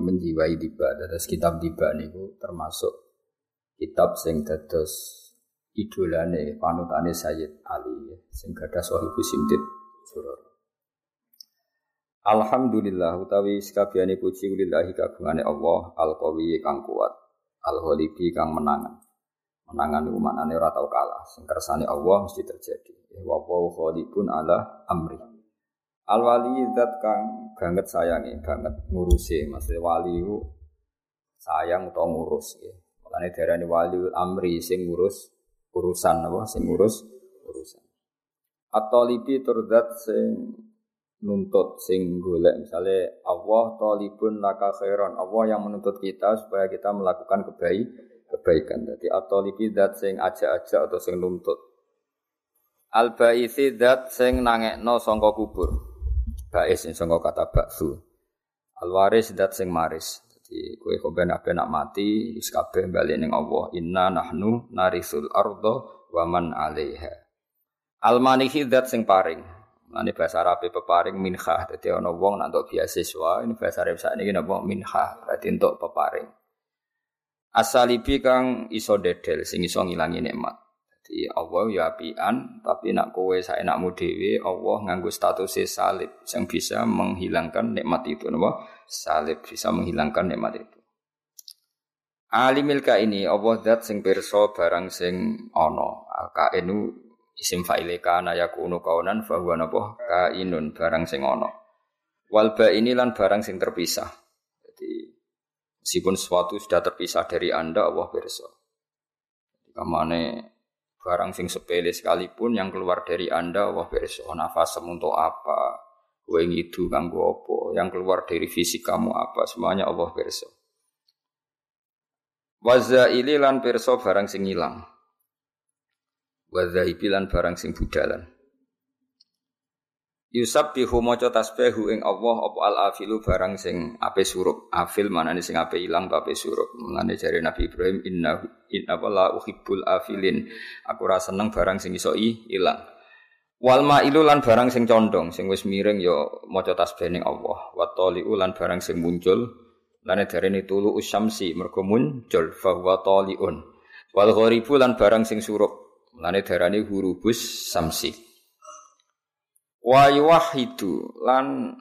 menjiwai tiba. Dados kitab tiba niku termasuk kitab sing dados idolane panutane Sayyid Ali sing gadah sahibu simtid surur. Alhamdulillah utawi sekabehane puji lillahi kagungane Allah al qawi kang kuat al ghalibi kang menangan. Menangan niku maknane ora tau kalah sing kersane Allah mesti terjadi. Wa wa ala amri Al wali zat kang banget sayangi, banget ngurusi. Maksudnya wali itu sayang atau ngurus ya. Makanya darani wali amri sing ngurus urusan apa sing ngurus urusan. Atau libi turdat sing nuntut sing golek misalnya Allah talibun laka khairan Allah yang menuntut kita supaya kita melakukan kebaik kebaikan jadi atau dat sing aja-aja atau sing nuntut al baisi dat sing nangekno sangka kubur Bais sing sangka kata baksu. Alwaris dat sing maris. Jadi kowe kok ben nak mati wis kabeh bali ning Allah. Inna nahnu narisul ardo wa man 'alaiha. Almanihi dat sing paring. Ini bahasa Arab peparing minha. Jadi ana wong nak untuk beasiswa, ini bahasa Arab saat ini napa minha, berarti untuk peparing. Asalibi kang iso dedel sing iso ngilangi nikmat. Jadi Allah ya apian, tapi nak kowe saya nak dhewe, Allah nganggo status salib yang bisa menghilangkan nikmat itu, napa? Salib bisa menghilangkan nikmat itu. Alimil ini Allah zat sing pirsa barang sing ana. Kainu isim fa'ile kana yakunu kaunan fa huwa napa? Kainun barang sing ana. Wal ini lan barang sing terpisah. Jadi meskipun sesuatu sudah terpisah dari Anda Allah pirsa. Kamane barang sing sepele sekalipun yang keluar dari Anda Allah berso nafas untuk apa? Gue ngidu kanggo apa? Yang keluar dari fisik kamu apa? Semuanya Allah berso Wazaili lan perso barang sing ilang. Wazaibi lan barang sing budalan Yusab bihu maca tasbihu ing Allah apa al afilu barang sing ape surup. Afil manane sing ape ilang ape surup. Mulane jare Nabi Ibrahim inna in apa la afilin. Aku ora seneng barang sing iso ilang. Wal ma'ilu lan barang sing condong sing wis miring ya maca tasbih ning Allah. Wa tali'u lan barang sing muncul. Lane darene tulu usyamsi mergo muncul fa huwa tali'un. Wal gharibu lan barang sing surup. Lane darane hurubus samsi. Wa yuwahidu lan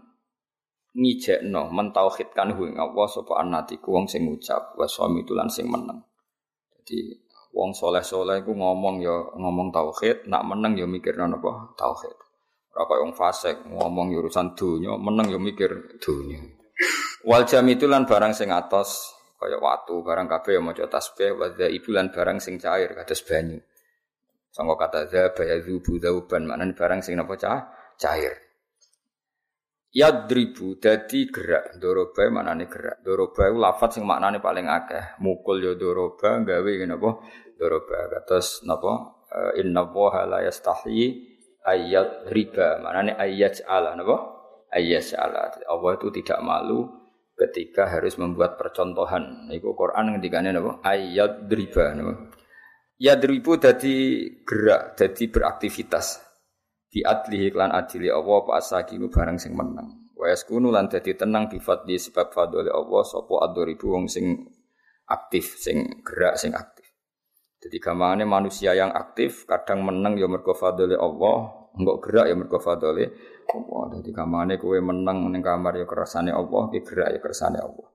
ngijekno mentauhidkan hu ing Allah sapa anatiku wong sing ngucap wa suami lan sing meneng. Jadi wong soleh-soleh iku ngomong ya ngomong tauhid, nak meneng ya mikir napa tauhid. Ora kaya wong fasik ngomong ya urusan donya, meneng ya mikir donya. Wal jam itu lan barang sing atos kaya watu, barang kabeh ya maca tasbih, wa ibu lan barang sing cair kados banyu. Sangka kata za bayadzubu dzauban maknane barang sing napa cah cair. Yadribu dadi gerak, doroba maknane gerak. Doroba iku lafat sing maknane paling akeh. Mukul ya doroba, gawe ngene apa? Doroba. Kados napa? Eh, inna waha la yastahi ayat riba. Maknane ayat ala napa? Ayat ala. Allah itu tidak malu ketika harus membuat percontohan. Iku Quran ngendikane napa? Ayat riba napa? Yadribu dadi gerak, dadi beraktivitas di adlihi klan adili Allah apa asakinu barang sing menang. Wa yaskunu lan dadi tenang bi fadli sebab fadli Allah sapa adoribu wong sing aktif sing gerak sing aktif. Jadi gamane manusia yang aktif kadang menang ya mergo fadli Allah. Enggak gerak ya mergo fadli Allah. Jadi gamane kowe menang ning kamar ya kersane Allah ki gerak ya kersane Allah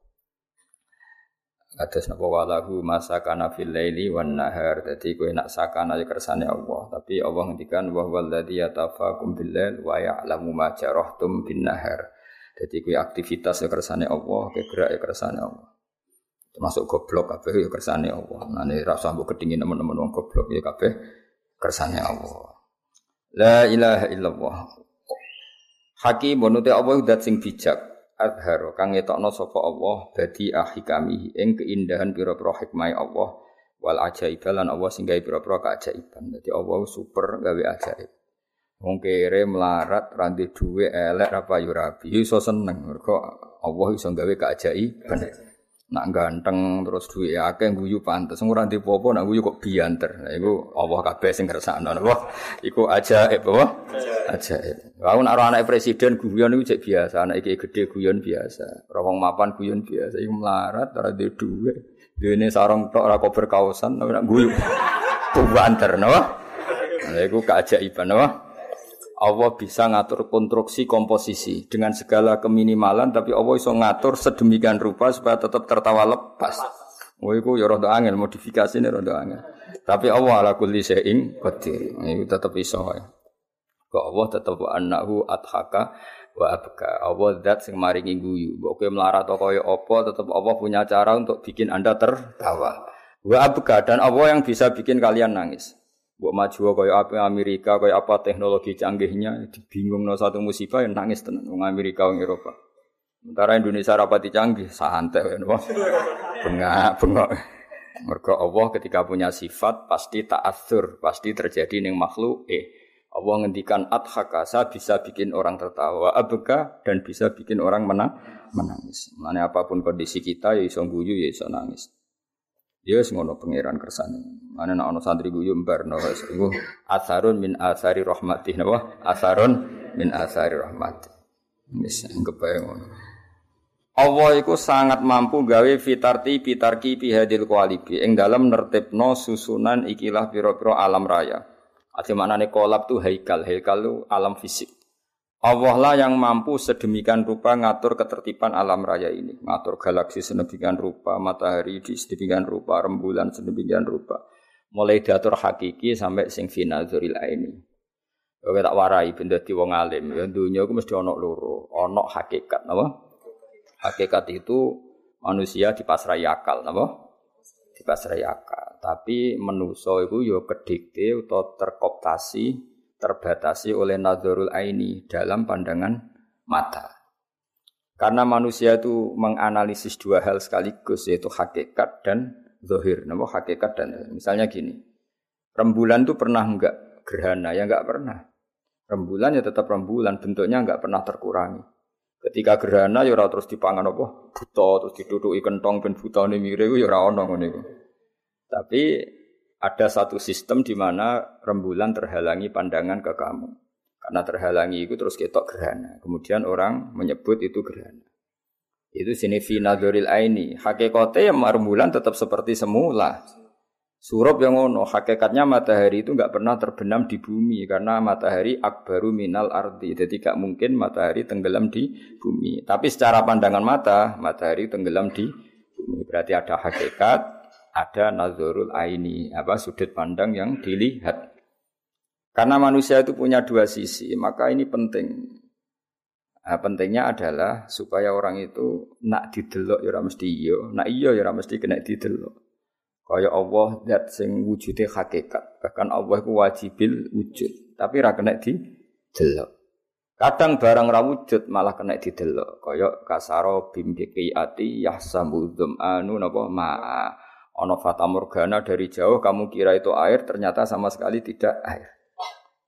Atas napa walahu masa kana fil laili wan nahar. Dadi kowe nak sakana ya kersane Allah. Tapi Allah ngendikan wa huwallazi yatafakum bil lail wa ya'lamu ma jarahtum bin nahar. Dadi kowe aktivitas ya kersane Allah, kowe gerak ya kersane Allah. Termasuk goblok kabeh ya kersane Allah. Nah ini rasa mbok kedingin teman-teman wong goblok ya kabeh kersane Allah. La ilaha illallah. Hakim bonute Allah udah sing bijak. Adharo kang ngetokno sapa Allah dadi ahikami ing keindahan pira-pira hikmah Allah wal ajaib lan Allah sing gawe pira-pira keajaiban. Dadi Allah super gawe ajaib. Wong kere melarat randi duwe elek apa yo rabi. Iso seneng mergo Allah iso gawe keajaiban. Nak ganteng terus duwe akeh guyu pantes. Ora ndek apa nak guyu kok bianter. Nah iku Allah kabeh sing kersakno napa? Iku ajaib apa? Ajaib. Aku nak anak presiden guyon iku cek biasa, anak iki gede guyon biasa. Ora wong mapan guyon biasa. Iku melarat ora ndek duwe. Dene sarung tok ora kober kaosan nak guyu. Banter napa? Nah iku keajaiban napa? Allah bisa ngatur konstruksi komposisi dengan segala keminimalan tapi Allah bisa ngatur sedemikian rupa supaya tetap tertawa lepas. Oh iku ya rada modifikasi ini rada angel. Tapi Allah ala kulli syai'in qadir. Iku tetap wae. Kok Allah tetap annahu adhaka wa abka. Allah zat sing maringi guyu. Mbok kowe melarat kaya apa tetap Allah punya cara untuk bikin Anda tertawa. Wa abka dan Allah yang bisa bikin kalian nangis. Buat maju kaya apa Amerika, kaya apa teknologi canggihnya, bingung no satu musibah yang nangis tenan wong Amerika wong Eropa. Sementara Indonesia rapati canggih, santai ya wong. Bengak, bengok. Mergo Allah ketika punya sifat pasti ta'athur, pasti terjadi ning makhluk eh. Allah ngendikan adhaka, saya bisa bikin orang tertawa, abega dan bisa bikin orang menang, menangis. Mana apa pun kondisi kita ya iso guyu ya iso nangis. Ya wis ngono pangeran kersane. Mana nek ana santri guyu mbarno wis iku asarun min asari rahmati napa? Asarun min asari rahmati. Wis anggap ngono. Allah sangat mampu gawe fitarti pitarki pihadil kualibi ing dalam nertibno susunan ikilah pira-pira alam raya. Ati maknane kolab tuh haikal, haikal tuh alam fisik. Allah lah yang mampu sedemikian rupa ngatur ketertiban alam raya ini, ngatur galaksi sedemikian rupa, matahari di sedemikian rupa, rembulan sedemikian rupa. Mulai diatur hakiki sampai sing final zuril ini. Oke tak warai benda di wong alim, ya dunia itu mesti ono loro, ono hakikat, napa? Hakikat itu manusia dipasrai akal, napa? Dipasrai akal. Tapi menuso yo kedikte atau terkoptasi terbatasi oleh nazarul aini dalam pandangan mata. Karena manusia itu menganalisis dua hal sekaligus yaitu hakikat dan zohir. Nama hakikat dan misalnya gini, rembulan itu pernah enggak gerhana? Ya enggak pernah. Rembulan ya tetap rembulan, bentuknya enggak pernah terkurangi. Ketika gerhana ya terus dipangan apa? Buta terus diduduki kentong ben butane mire ya ora ono ngene Tapi ada satu sistem di mana rembulan terhalangi pandangan ke kamu. Karena terhalangi itu terus ketok gerhana. Kemudian orang menyebut itu gerhana. Itu sini finadoril aini. Hakikatnya yang rembulan tetap seperti semula. Surup yang ngono, hakikatnya matahari itu nggak pernah terbenam di bumi karena matahari akbaru minal ardi. Jadi tidak mungkin matahari tenggelam di bumi. Tapi secara pandangan mata, matahari tenggelam di bumi. Berarti ada hakikat, ada nazarul aini, apa sudut pandang yang dilihat. Karena manusia itu punya dua sisi, maka ini penting. Nah, pentingnya adalah supaya orang itu nak didelok ya mesti iya, nak iya ya mesti kena didelok. Kaya Allah zat sing wujude hakikat. Bahkan Allah itu wajibil wujud, tapi ra kena didelok. Kadang barang ra wujud malah kena didelok. Kaya kasaro bimbiki ati yahsamu anu napa ma'a. Ono fata morgana dari jauh kamu kira itu air ternyata sama sekali tidak air.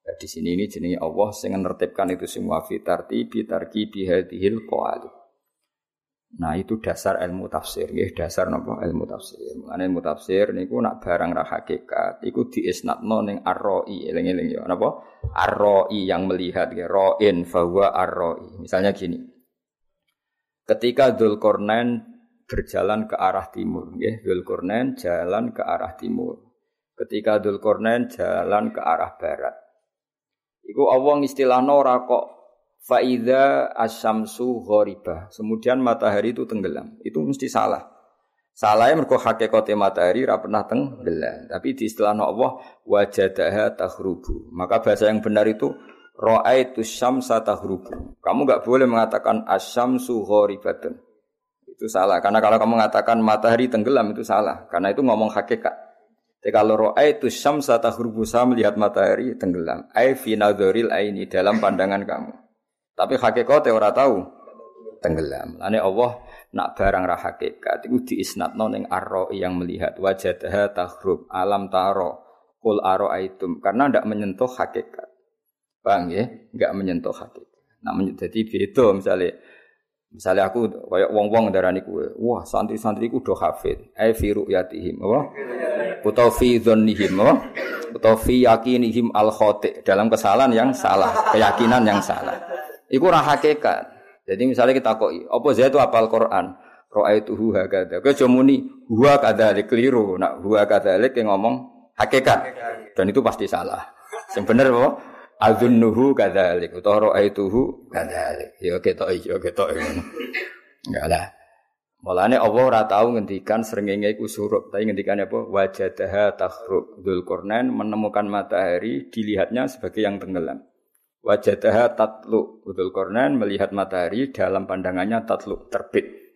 Ya, di sini ini jenis Allah sing menertibkan itu semua fitarti bitarki bihadihil qawali. Nah itu dasar ilmu tafsir, ya dasar nopo ilmu tafsir. Mengenai ilmu tafsir niku nak barang ra hakikat, iku diisnatno ning arroi, eling-eling ya napa? Arroi yang melihat ya roin bahwa arroi. Misalnya gini. Ketika Dzulkarnain berjalan ke arah timur. Ya, Dzulkarnain jalan ke arah timur. Ketika Dzulkarnain jalan ke arah barat. Iku Allah istilahno ora kok faida asyamsu ghoriba. Kemudian matahari itu tenggelam. Itu mesti salah. Salahnya mergo hakikate matahari ora pernah tenggelam. Tapi di istilah Allah wajadaha tahrubu. Maka bahasa yang benar itu Ra'aitu syamsa tahrubu. Kamu enggak boleh mengatakan asyamsu ghoribatun. Itu salah. Karena kalau kamu mengatakan matahari tenggelam itu salah. Karena itu ngomong hakikat. Jadi kalau roa itu syamsa tahrubusa melihat matahari tenggelam. Ai fi nadhuril aini dalam pandangan kamu. Tapi hakikatnya orang tahu tenggelam. Lane Allah nak barang ra hakikat iku diisnatno ning arro yang melihat wajadaha tahrub alam taro kul aro aitum karena ndak menyentuh hakikat. Paham ya? Enggak menyentuh hakikat. Nah, jadi beda misalnya Misalnya aku kayak wong-wong darani kue, wah santri-santriku do hafid, ai fi ru'yatihim, apa? Utawa fi dzannihim, apa? Utawa fi yakinihim al khati, dalam kesalahan yang salah, keyakinan yang salah. Iku ora hakikat. Jadi misalnya kita kok, apa saya itu apal Quran? Ra'aituhu hakada. Kowe aja muni huwa kadzalik keliru. Nak huwa kadzalik yang ngomong hakikat. Dan itu pasti salah. Bener apa? Adzunnuhu kadzalik utawa ra'aituhu kadzalik. Ya ketok ya ketok. Enggak lah. Mulane Allah ora tau ngendikan srengenge iku surup, tapi ngendikane apa? Wajadaha takhrub. Dzulqarnain menemukan matahari dilihatnya sebagai yang tenggelam. Wajadaha tatlu. Dzulqarnain melihat matahari dalam pandangannya tatlu, terbit.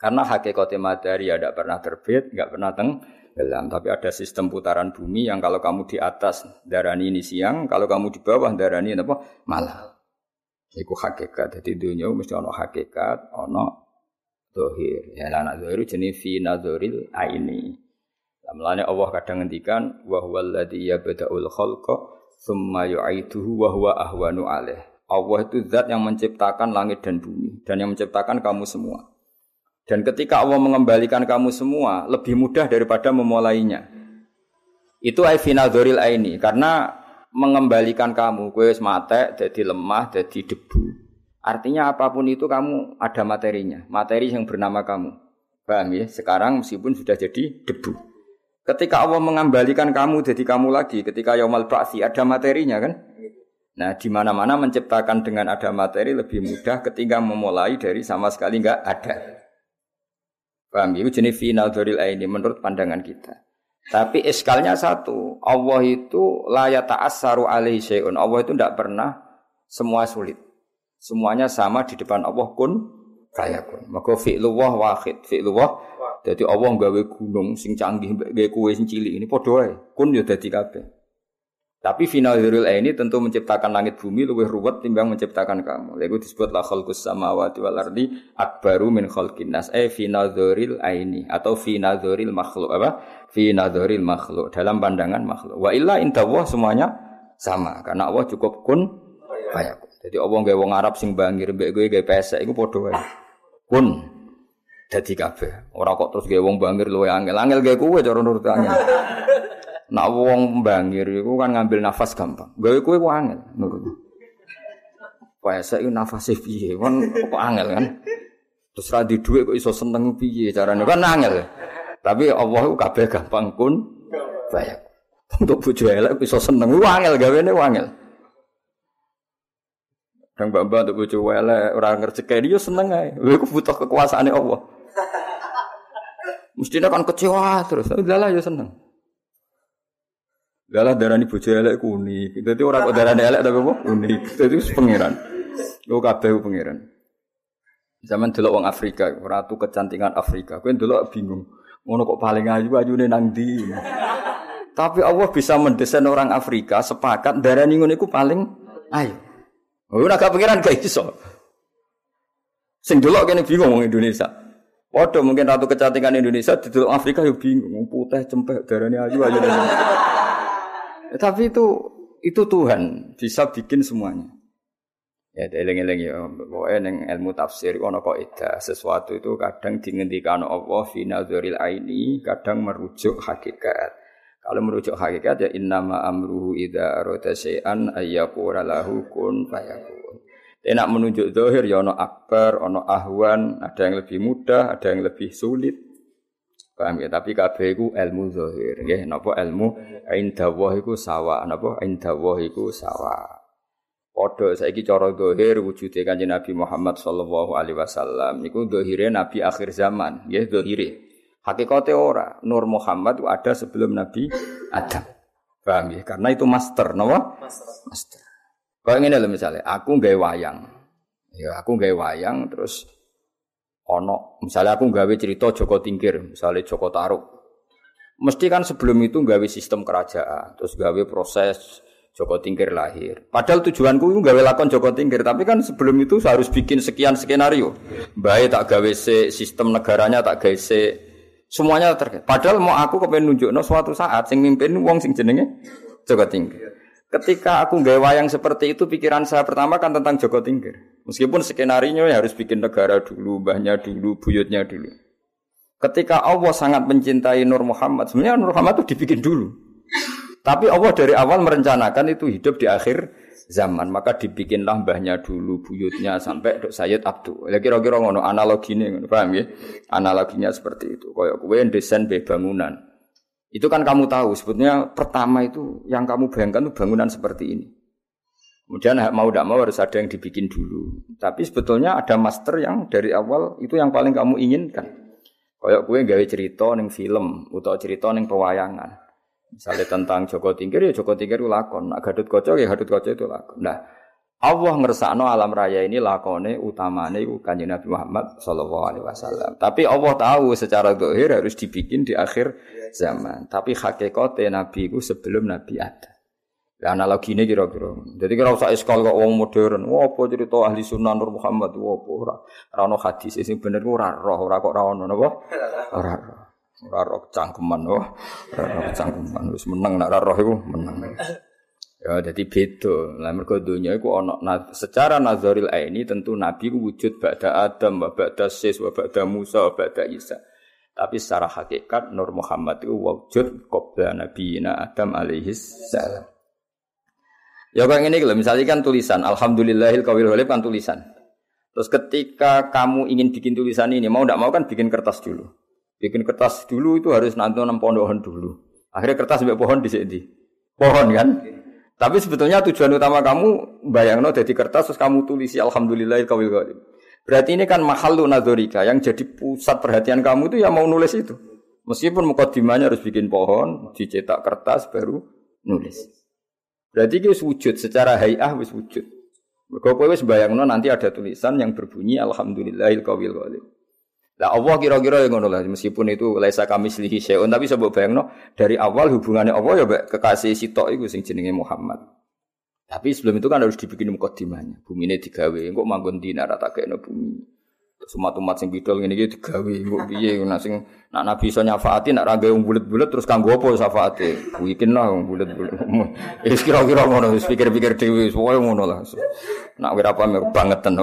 Karena hakikatnya matahari ada pernah terbit, enggak pernah teng gelam. Tapi ada sistem putaran bumi yang kalau kamu di atas darani ini siang, kalau kamu di bawah darani apa malam. Iku hakikat. Jadi dunia mesti ono hakikat, ono dohir. Ya anak dohir jenis fi nazoril aini. Mulane Allah kadang ngendikan wa huwal ladzi yabda'ul khalqa tsumma yu'iduhu wa huwa ahwanu alaih. Allah itu zat yang menciptakan langit dan bumi dan yang menciptakan kamu semua. Dan ketika Allah mengembalikan kamu semua, lebih mudah daripada memulainya. Itu ay final doril ini karena mengembalikan kamu, kue mate, jadi lemah, jadi debu. Artinya apa pun itu kamu ada materinya, materi yang bernama kamu. Paham ya? Sekarang meskipun sudah jadi debu. Ketika Allah mengembalikan kamu jadi kamu lagi, ketika Yaumal Ba'si ada materinya kan? Nah, di mana-mana menciptakan dengan ada materi lebih mudah ketika memulai dari sama sekali enggak ada. Paham? Itu jenis final doril ini menurut pandangan kita. Tapi eskalnya satu, Allah itu layak ta'assaru alaihi syai'un. Allah itu tidak pernah semua sulit. Semuanya sama di depan Allah kun fayakun. Maka fi'luwah wahid, fi'luwah jadi Allah gawe gunung sing canggih gawe kue sing cilik ini padha Kun ya dadi kabeh. Tapi final dzurul ini tentu menciptakan langit bumi lebih ruwet timbang menciptakan kamu. Lalu disebut la khalqus samawati wal ardi akbaru min khalqin nas. Eh final dzuril ini atau final dzuril makhluk apa? Final dzuril makhluk dalam pandangan makhluk. Wa illa intawah semuanya sama karena Allah cukup kun fayakun. Jadi Allah gawe wong Arab sing bangir mbek kowe gawe pesek iku padha wae. Kun dadi kabeh. Ora kok terus gawe wong bangir luwe angel. Angel gawe kowe cara nurut. Nak wong bangir iku kan ngambil nafas gampang. Gawe kowe ku angel nurut. Puasa iku nafase piye? Kan kok angel kan. Terus ra di dhuwit kok iso seneng piye carane? Kan angel. Tapi Allah ku kabeh gampang kun bayar. Untuk bojo elek iso seneng ku angel gawene angel. Kang mbak untuk bojo elek ora ngerjekeni yo seneng ae. Kowe butuh kekuasaane Allah. Mestinya kan kecewa terus. Lah yo seneng. Galah darani bojo elek ku unik. Dadi ora kok darani elek tapi apa? Unik. Dadi wis pangeran. Lu kabeh pangeran. Zaman delok wong Afrika, ratu kecantikan Afrika. Kowe delok bingung. Ngono kok paling ayu ayune nang ndi? Tapi Allah bisa mendesain orang Afrika sepakat darani ngono iku paling ayu. Oh, ora gak pangeran gak iso. Sing delok kene bingung wong Indonesia. Waduh mungkin ratu kecantikan Indonesia di Afrika yo bingung, putih cempek darani ayu ayu. Tapi itu itu Tuhan bisa bikin semuanya. Ya, eling-eling ya, pokoknya neng ilmu tafsir ono kok ida sesuatu itu kadang dihentikan Allah fi nazaril aini, kadang merujuk hakikat. Kalau merujuk hakikat ya innama amruhu idza arada syai'an ayyaqula lahu kun fayakun. Enak menunjuk zahir ya ono akbar, ono ahwan, ada yang lebih mudah, ada yang lebih sulit. Paham ya? Tapi kabeh iku ilmu zahir, nggih. Napa ilmu indawah iku sawa, napa indawah iku sawa. Padha saiki cara zahir wujude Kanjeng Nabi Muhammad sallallahu alaihi wasallam niku zahire nabi akhir zaman, nggih zahire. Hakikate ora. Nur Muhammad itu ada sebelum Nabi Adam. Paham ya? Karena itu master, napa? Master. Master. Kau ngene lho misalnya, aku gawe wayang. Ya, aku gawe wayang terus ono misalnya aku nggawe cerita Joko Tingkir misalnya Joko Taruk mesti kan sebelum itu nggawe sistem kerajaan terus gawe proses Joko Tingkir lahir. Padahal tujuanku itu gawe lakon Joko Tingkir, tapi kan sebelum itu harus bikin sekian skenario. Baik tak gawe se sistem negaranya tak gawe se semuanya terkait. Padahal mau aku kepengen nunjukno suatu saat sing mimpin wong sing jenenge Joko Tingkir. Ketika aku gawe wayang seperti itu, pikiran saya pertama kan tentang Joko Tingkir. Meskipun skenario ya harus bikin negara dulu, mbahnya dulu, buyutnya dulu. Ketika Allah sangat mencintai Nur Muhammad, sebenarnya Nur Muhammad itu dibikin dulu. Tapi Allah dari awal merencanakan itu hidup di akhir zaman, maka dibikinlah mbahnya dulu, buyutnya sampai Dok Sayyid Abdul. Ya kira-kira ngono analoginya, paham ya? Analoginya seperti itu. Kayak kue desain bangunan. Itu kan kamu tahu, sebetulnya pertama itu yang kamu bayangkan itu bangunan seperti ini. Kemudian mau tidak mau harus ada yang dibikin dulu. Tapi sebetulnya ada master yang dari awal itu yang paling kamu inginkan. Kayak gue gawe cerita neng film atau cerita neng pewayangan. Misalnya tentang Joko Tingkir ya Joko Tingkir itu lakon. Nah, Gadut Kocok ya Gadut Kocok itu lakon. Nah, Allah ngersakno alam raya ini lakone utamane iku Kanjeng Nabi Muhammad sallallahu alaihi wasallam. Tapi Allah tahu secara zahir harus dibikin di akhir zaman. Tapi hakikate Nabi itu sebelum Nabi ada. Ya analogi ini kira-kira. Jadi kira usah eskal kok wong modern. Wah apa cerita ahli sunnah Nur Muhammad wah apa ora ora ono hadis sing bener ora roh ora kok ora ono napa? Ora roh. Ora roh cangkeman wah. Ora roh cangkeman wis meneng nek ora roh iku meneng. Ya jadi beda. Lah mergo donya iku ana secara nazaril aini tentu nabi ku wujud ba'da Adam, wa ba'da Sis, ba'da Musa, wa ba'da Isa. Tapi secara hakikat Nur Muhammad itu wujud qabla nabiyina Adam alaihi salam. Ya kayak ini kalau misalnya kan tulisan Alhamdulillahil kawil walib kan tulisan. Terus ketika kamu ingin bikin tulisan ini mau tidak mau kan bikin kertas dulu. Bikin kertas dulu itu harus nanti enam pohon dulu. Akhirnya kertas sampai pohon di sini. Pohon kan? Tapi sebetulnya tujuan utama kamu bayang no jadi kertas terus kamu tulisi alhamdulillah kawil ghalib. Berarti ini kan mahalu nadorika yang jadi pusat perhatian kamu itu ya mau nulis itu. Meskipun mukadimahnya harus bikin pohon, dicetak kertas baru nulis. Berarti itu wujud secara hayah wis wujud. Mergo kowe wis bayangno nanti ada tulisan yang berbunyi alhamdulillahil kawil ghalib. Lah Allah kira-kira yang ngono lah meskipun itu laisa kami selihi syai'un tapi sebab bayangno dari awal hubungannya Allah ya kekasih sitok iku sing jenenge Muhammad. Tapi sebelum itu kan harus dibikin mukadimahnya. Bumi ini digawe, kok manggon dina rata kayak bumi. Semua umat sing bidol ngene iki digawe, kok piye nak sing nak nabi iso nyafaati nak ra wong bulet-bulet terus kanggo apa syafaate? Lah wong bulet-bulet. Wis kira-kira ngono, wis pikir-pikir dhewe, wis ngono lah. Nak ora paham bangetan,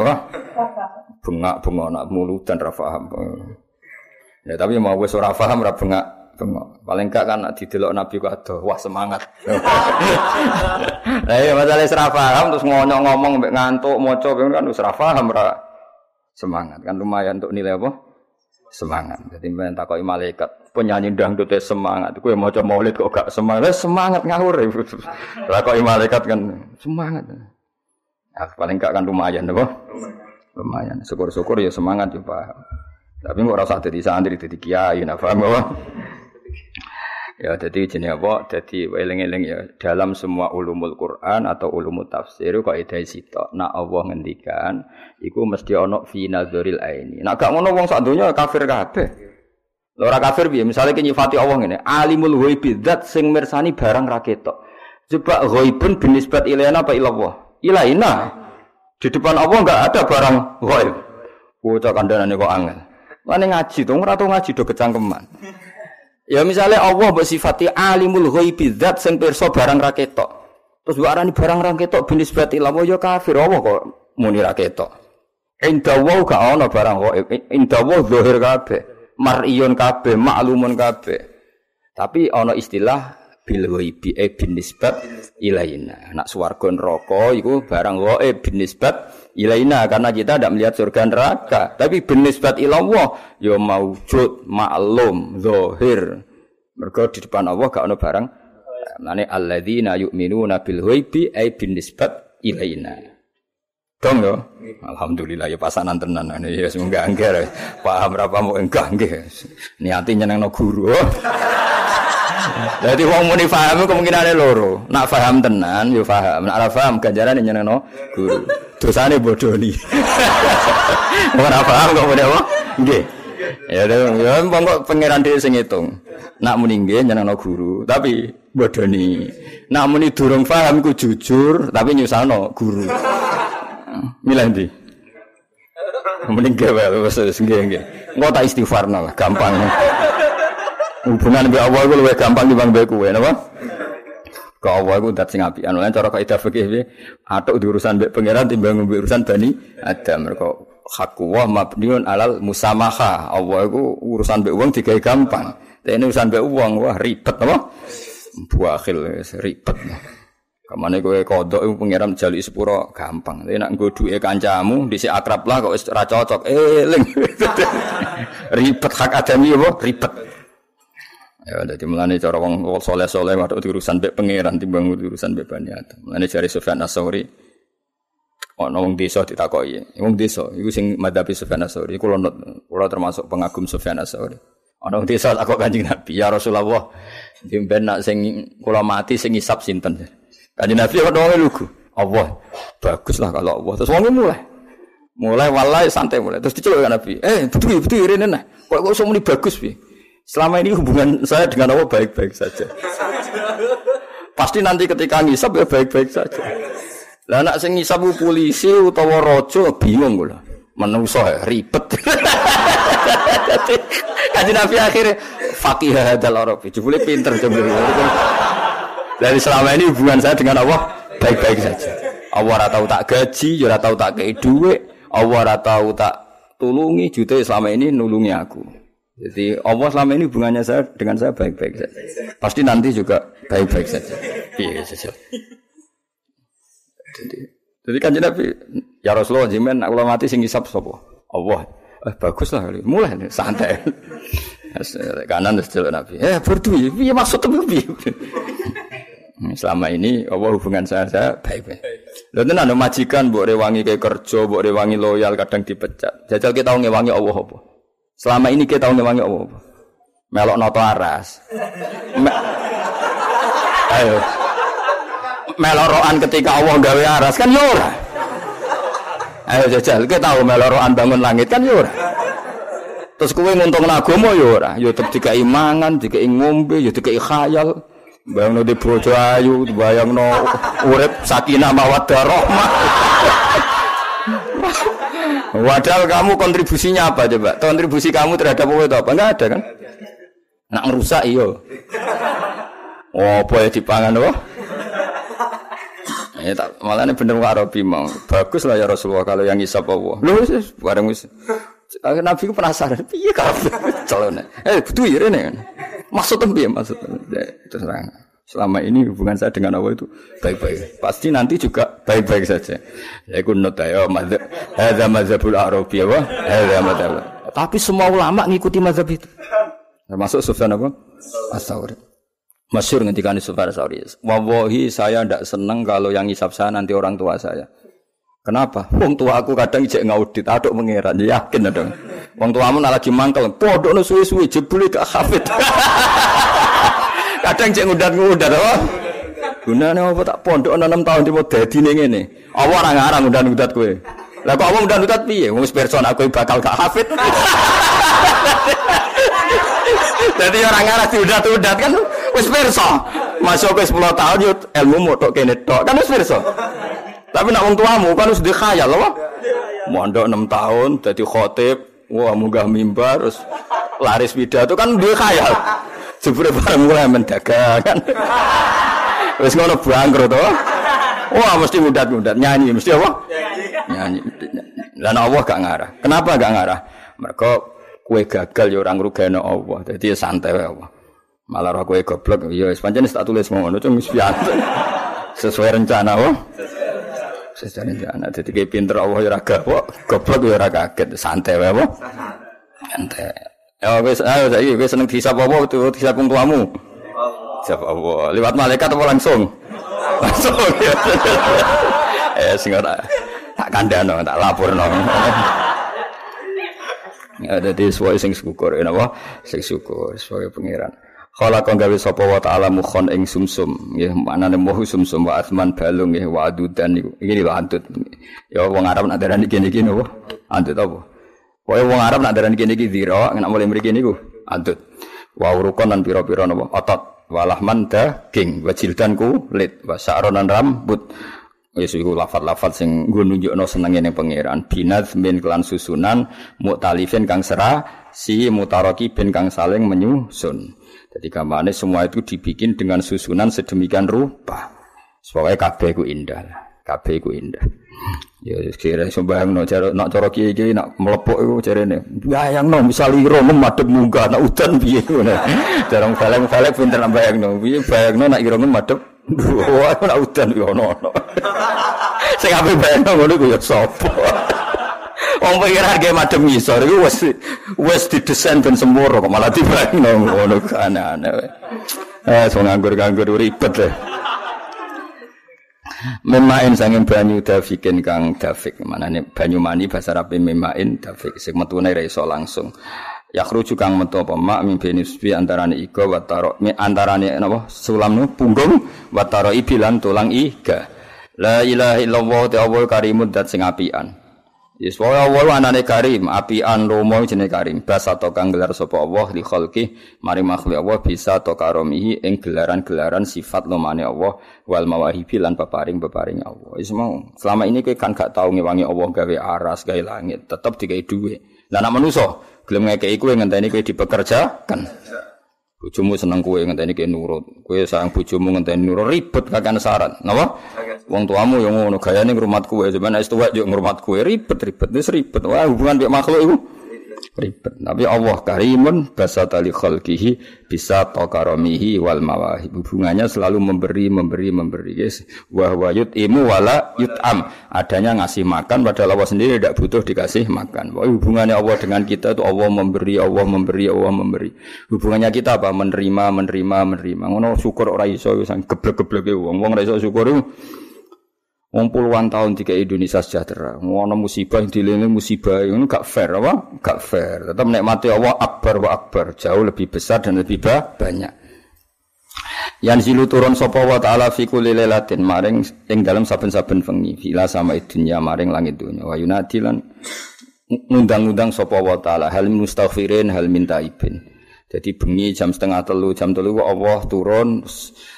wah bengak-bengok nak dan ra paham. Ya tapi mau wis ora paham ra bengak bengok. Paling gak kan didelok Nabi kok wah semangat. Lah ya masalah ora paham terus ngonyong ngomong mbek ngantuk maca kan wis ora paham ra semangat kan lumayan untuk nilai apa? Semangat. Jadi men takoki malaikat, penyanyi dangdut semangat. Kowe maca maulid kok gak semangat? Semangat ngawur. Takoki malaikat kan semangat. Ya, paling gak kan lumayan apa? lumayan. Syukur-syukur ya semangat ya paham. Tapi nggak rasa jadi santri jadi kiai, nah paham? Ya jadi jenis apa? Jadi eling-eling ya dalam semua ulumul Quran atau ulumul tafsir kok ide sitok. Nak Allah ngendikan, iku mesti ono fi nazaril aini. Nak gak ngono wong sak kafir kabeh. Ora kafir piye? Misale ki nyifati Allah ngene, alimul ghaibi zat sing mirsani barang ra ketok. Coba ghaibun binisbat ilaina apa ilallah? Ilaina. Di depan Allah enggak ada barang ghaib. Bocah kandhanane kok angel. Lane ngaji to, ora ngaji do kecangkeman. Ya misalnya Allah mbok sifati alimul ghaibi zat sing pirsa barang ra ketok. Terus mbok arani barang ra ketok binis berarti Allah ya kafir Allah kok muni ra ketok. Inda wa gak ana barang ghaib. Inda wa zahir kabeh. Mar'iyun kabeh, maklumun kabeh. Tapi ana istilah bil ghaibi e bin ilaina. Nak swarga neraka iku barang ghaib bin nisbat ilaina karena kita tidak melihat surga neraka, tapi bin nisbat ilallah ya maujud, maklum, zahir. Mergo di depan Allah gak ono barang Mane alladzina yu'minuna bil ghaibi e bin nisbat ilaina. Dong yo. Alhamdulillah ya pasanan tenan. Ya semoga angger. Paham berapa mau enggak nggih. Niati nyenengno guru. Jadi wong muni paham kemungkinane loro. Nak paham tenan yo paham, nak ora paham ganjarane nyenengno guru. Dosane bodoni. Ora paham kok muni apa? Nggih. Ya ya kok pangeran dhewe sing ngitung. Nak muni nggih nyenengno guru, tapi bodoni. Nak muni durung paham ku jujur, tapi nyusahno guru. Milih ndi? Mending gawe wis nggih nggih. Engko tak istighfarno lah, gampang. Hubungan mbek Allah iku luwih gampang dibanding mbek kowe, napa? Ke Allah iku dat sing apik. Anu cara kaidah fikih piye? Atuk urusan mbek pangeran timbang mbek urusan Bani. Mergo hakku wa mabniun alal musamaha. Allah iku urusan mbek wong digawe gampang. Tapi ini urusan mbek wong wah ribet apa? Buakhil ribet. Kamane kowe kodok iku pangeran jali sepuro gampang. Tapi nak nggo duwe kancamu dhisik akrab lah kok wis ora cocok. Eling. ribet hak adami apa? Ribet. Ya, jadi mulane cara wong soleh-soleh waktu urusan mbek pangeran timbang urusan mbek Bani Adam. Mulane jari Sufyan As-Sauri ana wong desa ditakoki. Wong desa iku sing madhabi Sufyan As-Sauri. Kula kula termasuk pengagum Sufyan As-Sauri. Ana wong desa takok Kanjeng Nabi, "Ya Rasulullah, dimben nak sing kula mati sing ngisap sinten?" Kanjeng Nabi ono wong lugu. Allah. Baguslah kalau Allah. Terus wong mulai. Mulai walai santai mulai. Terus diceluk Nabi. Eh, betul betul rene nah. Kok kok iso muni bagus piye? Selama ini hubungan saya dengan Allah baik-baik saja. Pasti nanti ketika ngisap ya baik-baik saja. Lah anak sing ngisap polisi utawa raja bingung kula. Menungso ya ribet. Kaji Nabi akhirnya fakih hadal Arabi. Jebule pinter jebule. Dari selama ini hubungan saya dengan Allah baik-baik saja. Allah ora tak gaji, ya ora tahu tak kei dhuwit, Allah ora tak tulungi juta selama ini nulungi aku. Jadi Allah selama ini hubungannya saya dengan saya baik-baik saja. Pasti nanti juga baik-baik saja. Iya saja. Jadi, jadi kan Nabi, ya Rasulullah jimen aku mati sing isap sopo. Allah. Eh bagus lah. Mulai nih, santai. Kanan terus jalan Nabi. Eh berdua, iya maksud tuh Selama ini Allah hubungan saya saya baik-baik. Lalu ada majikan buat rewangi kayak kerja, buat rewangi loyal kadang dipecat. Jajal kita ngewangi Allah apa? Selama ini kita tahu ngewangi apa? Melok noto aras. Me Ayo. Melok ketika Allah gawe aras kan yora. Ya Ayo jajal, kita tahu melok roan bangun langit kan yora. Ya Terus kue nguntung agama. Ya yo tetep dikai mangan, dikai ngombe, yo dikai khayal. Bayang no di bojo ayu, bayang no urip sakinah mawaddah rahmah. Padahal kamu kontribusinya apa coba? Kontribusi kamu terhadap apa itu apa? Enggak ada kan? Nak ngerusak iyo. Oh, boleh dipangan loh. Ya tak malah ini bener Arabi mau. Bagus lah ya Rasulullah kalau yang isap Allah. Lu bareng wis. Nabi ku penasaran, piye kabeh calone. Eh, ya ini kan. Maksudnya piye maksudnya? Terus terang. Selama ini hubungan saya dengan Allah itu baik-baik. Pasti nanti juga baik-baik saja. Ya ikut nota ya mazhab. Hadza mazhabul Arabi wa hadza mazhab. Tapi semua ulama ngikuti mazhab itu. Termasuk Sufyan apa? As-Sauri. Masyur ngendikan Sufyan As-Sauri. Wallahi saya tidak senang kalau yang hisap saya nanti orang tua saya. Kenapa? Wong tua aku kadang ijek ngaudit, aduk mengeran, yakin dong. Wong tuamu lagi mangkel, podok no suwi-suwi jebule gak hafid. Kadang cek ngudat-ngudat apa? Gunane apa tak pondok 6 tahun di dadi ning ngene. Apa ora ngarang ngudat-ngudat kowe? Lah kok apa ngudat-ngudat piye? Wong person aku bakal gak hafid. Jadi orang ngarang diudat-udat kan wis pirsa. Masuk ke 10 tahun yo ilmu mau tok kene tok. Kan wis pirsa. Tapi nak wong tuamu kan wis dikhayal apa? Mondok 6 tahun dadi khotib, wah munggah mimbar terus laris pidato kan dia khayal. Jebule bareng mulai mendagang kan. Wis ngono bangkrut to. Wah mesti mudat-mudat nyanyi mesti apa? Nyanyi. Lah Allah gak ngarah. Kenapa gak ngarah? Mereka kue gagal ya orang rugane Allah. Jadi ya santai wae Allah. Malah roh kue goblok ya wis pancen tak tulis ngono cuma wis Sesuai rencana oh. Sesuai rencana. Jadi pinter Allah ya ora kok goblok ya ora kaget. Santai wae apa? Santai. Ya wis ayo saiki wis seneng disapa apa tuh disapa tuamu. Disapa apa? Lewat malaikat apa langsung? Langsung. eh sing ora tak kandhano, tak laporno. Ya dadi suwe sing syukur napa? Sing syukur sebagai pangeran. Kala gawe sapa wa ta'ala mukhon ing sumsum nggih manane muhu sumsum wa asman balung nggih wa adudan niku iki lho antut ya wong Arab nak darani kene iki napa antut apa Pokoke wong Arab nak darani kene iki dzira, nek mulai mriki niku adut. Wa urukon lan pira-pira napa otot. Walahman daging, wa jildan kulit, wa sa'ronan rambut. Wis iku lafat-lafat sing nggo nunjukno senenge ning pangeran. Binat min kelan susunan muktalifin kang serah si mutaroki bin kang saling menyusun. Jadi gambarnya semua itu dibikin dengan susunan sedemikian rupa. Pokoknya kabeh ku indah. Kabeh ku indah. Ya kira sembayang no cara nak cara kiai kiai nak melepok itu cara ini. Bayang no misal iro madep munggah nak udan biye ngono. Jarang balik balik pinter nak bayang no. Biye bayang no nak iro madep. Wah nak udan yo no no. Sing ape bayang no ngono ku ya sapa. Wong pikir harga madem ngisor iku wis wis didesain ben semur kok malah dibayang ngono aneh-aneh. Eh, so nganggur-nganggur ribet deh. Memain sanging banyu dafikin kang dafik. Manane banyu mani bahasa Arab memain dafik. Sing metune ra iso langsung. Yakhruju kang metu apa mak mimpini subi antarane iga wa taro mi antarane napa sulam nu punggung wa taro ibilan tulang iga. La ilaha illallah ta'ala karimud dat sing apian. Yes, wa Allah anane karim, apian lomo jenenge karim. Basa to kang gelar sapa Allah li khalqi, mari makhluk Allah bisa to karomihi ing gelaran-gelaran sifat lomane Allah wal mawahibi lan peparing-peparing Allah. Wis mau, selama ini kowe kan gak tau ngewangi Allah gawe aras, gawe langit, tetep digawe dhuwit. Lah nek manusa gelem ngekeki kowe ngenteni kowe dipekerjakan. Bojomu seneng kowe ngenteni kowe nurut. Kowe sayang bojomu ngenteni nurut ribet kakek syarat. Napa? Wong tuamu yang ngono gayane ngrumat kowe, sampeyan wis tuwek yo ngrumat kowe ribet-ribet. Wis ribet. Wah, hubungan mek makhluk iku ribet. Tapi Allah karimun basata li khalqihi bisa tokaromihi wal mawahib. Hubungannya selalu memberi, memberi, memberi. Yes. Wah wa yut'imu wala yut'am. Adanya ngasih makan padahal Allah sendiri tidak butuh dikasih makan. Wah, hubungannya Allah dengan kita itu Allah memberi, Allah memberi, Allah memberi. Hubungannya kita apa? Menerima, menerima, menerima. Ngono syukur ora iso sang geblek-gebleke wong. Wong ora iso syukur Wong puluhan tahun tiga Indonesia sejahtera. Ngono musibah yang dilini musibah ini gak fair apa? Gak fair. Tetap nikmati Allah akbar wa akbar. Jauh lebih besar dan lebih banyak. Yang zilu turun sapa wa ta'ala fi kulli lailatin maring ing dalam saben-saben wengi fila sama dunya maring langit dunya wa yunadi lan ngundang-undang sapa wa ta'ala hal mustaghfirin hal minta ibin. Jadi bengi jam setengah telu, jam telu Allah turun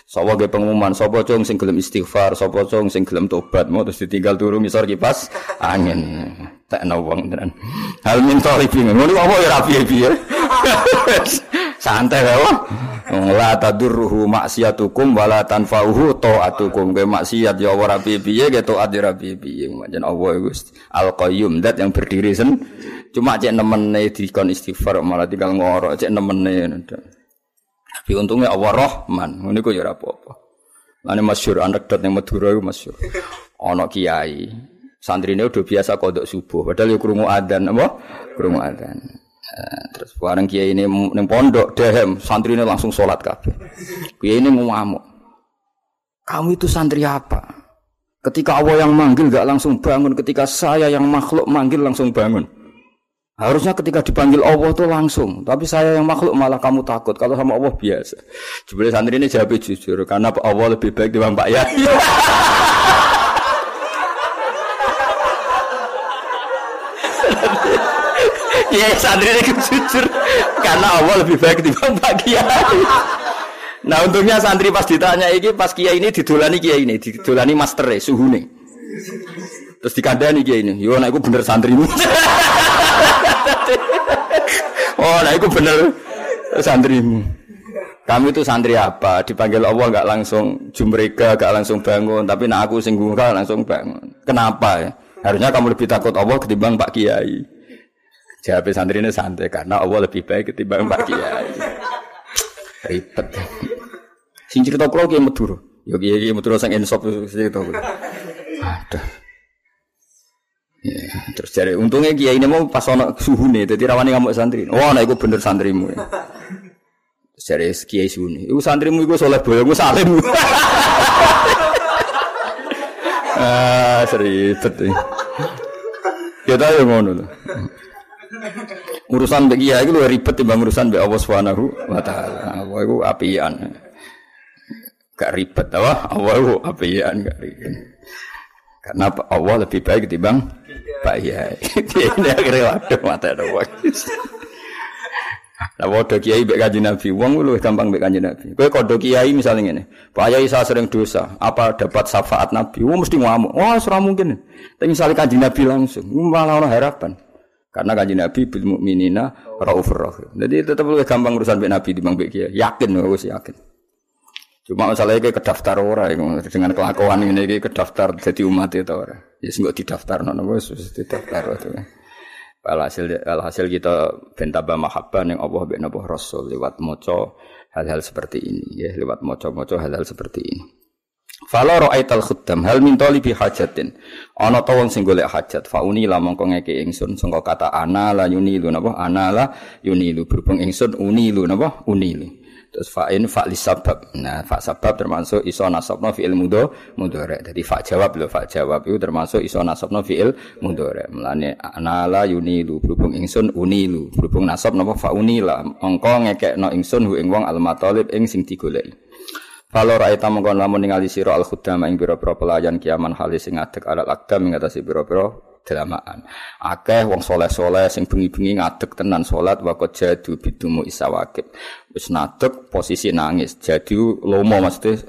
Sapa ge pengumuman sapa cung sing gelem istighfar, sapa cung sing gelem tobat, mau terus ditinggal turu misor kipas angin. Tak wong tenan. Hal min talibin. Ngono apa ya rapi piye? Santai wae. La tadurruhu maksiatukum wala tanfa'uhu taatukum. Ke maksiat ya ora piye-piye, ke taat ya ora piye-piye. Jan Allah iku Al-Qayyum, dat yang berdiri sen. Cuma cek nemene dikon istighfar malah tinggal ngorok cek nemene. Tapi untungnya Allah Rahman, ini kok ya apa-apa. Ini masyur, anekdot yang Madura itu masyur. Ono kiai, santri ini udah biasa kodok subuh, padahal ya kurungu adan, apa? Kurungu adan. Terus bareng kiai ini neng pondok dehem, santri ini langsung sholat kabeh. Kiai ini ngamuk. Kamu itu santri apa? Ketika Allah yang manggil gak langsung bangun, ketika saya yang makhluk manggil langsung bangun. Harusnya ketika dipanggil Allah tuh langsung, tapi saya yang makhluk malah kamu takut. Kalau sama Allah biasa. Jebule santri ini jawab jujur, karena Allah lebih baik dibanding Pak Yai. Iya santri ini jujur, karena Allah lebih baik dibanding Pak Kiai. Nah untungnya santri pas ditanya ini, pas Kiai ini didulani Kiai ini, didulani master suhu nih. Terus dikandani Kiai ini, yo nah itu bener santrimu. oh, nah itu bener santrimu. Kamu itu santri apa? Dipanggil Allah nggak langsung jumrega, nggak langsung bangun. Tapi nah aku singgung langsung bangun. Kenapa ya? Harusnya kamu lebih takut Allah ketimbang Pak Kiai. Jawab santri ini santai karena Allah lebih baik ketimbang Pak Kiai. Ribet. Sing cerita kalau Kiai Madura. Yo Kiai Madura sang insop cerita. Aduh. Ya, terus jadi untungnya kiai ini mau pas ono suhu nih, jadi rawani kamu santri. Wah, nah itu bener santrimu. Ya. Terus jadi kiai suhu nih, itu santrimu itu soleh boyo, gue salim. ah, seribet. Kita yang ngono loh. Urusan bagi kiai itu ribet timbang urusan bagi Allah Subhanahu wa taala. Allah itu apian. Gak ribet apa? Allah itu apian gak ribet. Karena Allah lebih baik ketimbang Pak Yai. Ini akhirnya waduh mata doang. Lah padha kiai mbek kanjeng Nabi, wong lu gampang mbek kanjeng Nabi. Kowe kodho kiai misalnya ngene, Pak Yai saya sering dosa, apa dapat syafaat Nabi? Wong mesti ngamuk. Wah, ora mungkin. Tapi misalnya kanjeng Nabi langsung, malah orang harapan. Karena kanjeng Nabi bil mukminina raufur rahim. Jadi tetap lebih gampang urusan mbek Nabi dibanding mbek kiai. Yakin wis yakin. Cuma masalahnya kayak kedaftar ora dengan kelakuan ini kayak kedaftar jadi umat itu ora. Ya sing didaftar nono wis didaftar itu. Alhasil alhasil kita bentaba mahabbah yang Allah bin Nabi Rasul lewat moco hal-hal seperti ini ya lewat moco-moco hal-hal seperti ini. Fala ra'aital khuddam hal min talibi hajatin. Ana ta wong sing golek hajat, fauni la mongko ngeke ingsun sangka kata ana la yunilu napa ana la yunilu berhubung ingsun unilu napa unilu. Terus fa'in fa li sabab. Nah, fa sabab termasuk iso nasabna fi'il mudho mudhari. Jadi fa jawab lho, fa jawab itu termasuk iso nasabna fi'il mudhari. Mulane anala yunilu berhubung ingsun unilu. Berhubung nasab napa fa unila. Engko ngekekno ingsun hu ing wong al matalib ing sing digoleki. Kalau raita mongkon lamun ningali sira al khuddama ing pira-pira pelayan kiaman halis sing ngadeg alal akdam ing atase pira-pira delamaan. Akeh wong soleh-soleh sing bengi-bengi ngadeg tenan salat wakot jadu bidumu isawakib. Wis nadeg posisi nangis. Jadi lomo maksudnya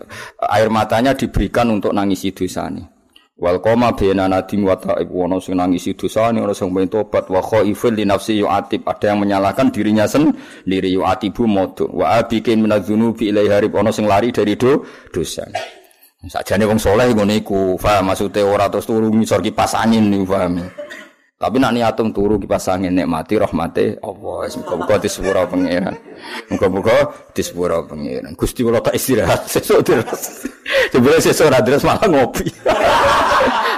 air matanya diberikan untuk nangisi dosane. Wal koma bena nadim wa ta'ib wono sing nangisi dosane ono sing pengen tobat wa khaifil li nafsi yu'atib ada yang menyalahkan dirinya sendiri yu'atibu modu wa abikin minadzunubi ilai harib ono sing lari dari do dosa. Sajane wong soleh ngene iku, paham maksude ora terus turu ngisor kipas angin niku paham. Tapi nak niatum turu kipas angin nikmati rahmate Allah. Muga-muga disepuro pangeran. Muga-muga disepuro pangeran. Gusti kula tak istirahat sesuk terus. Sebenarnya sesuk terus malah ngopi.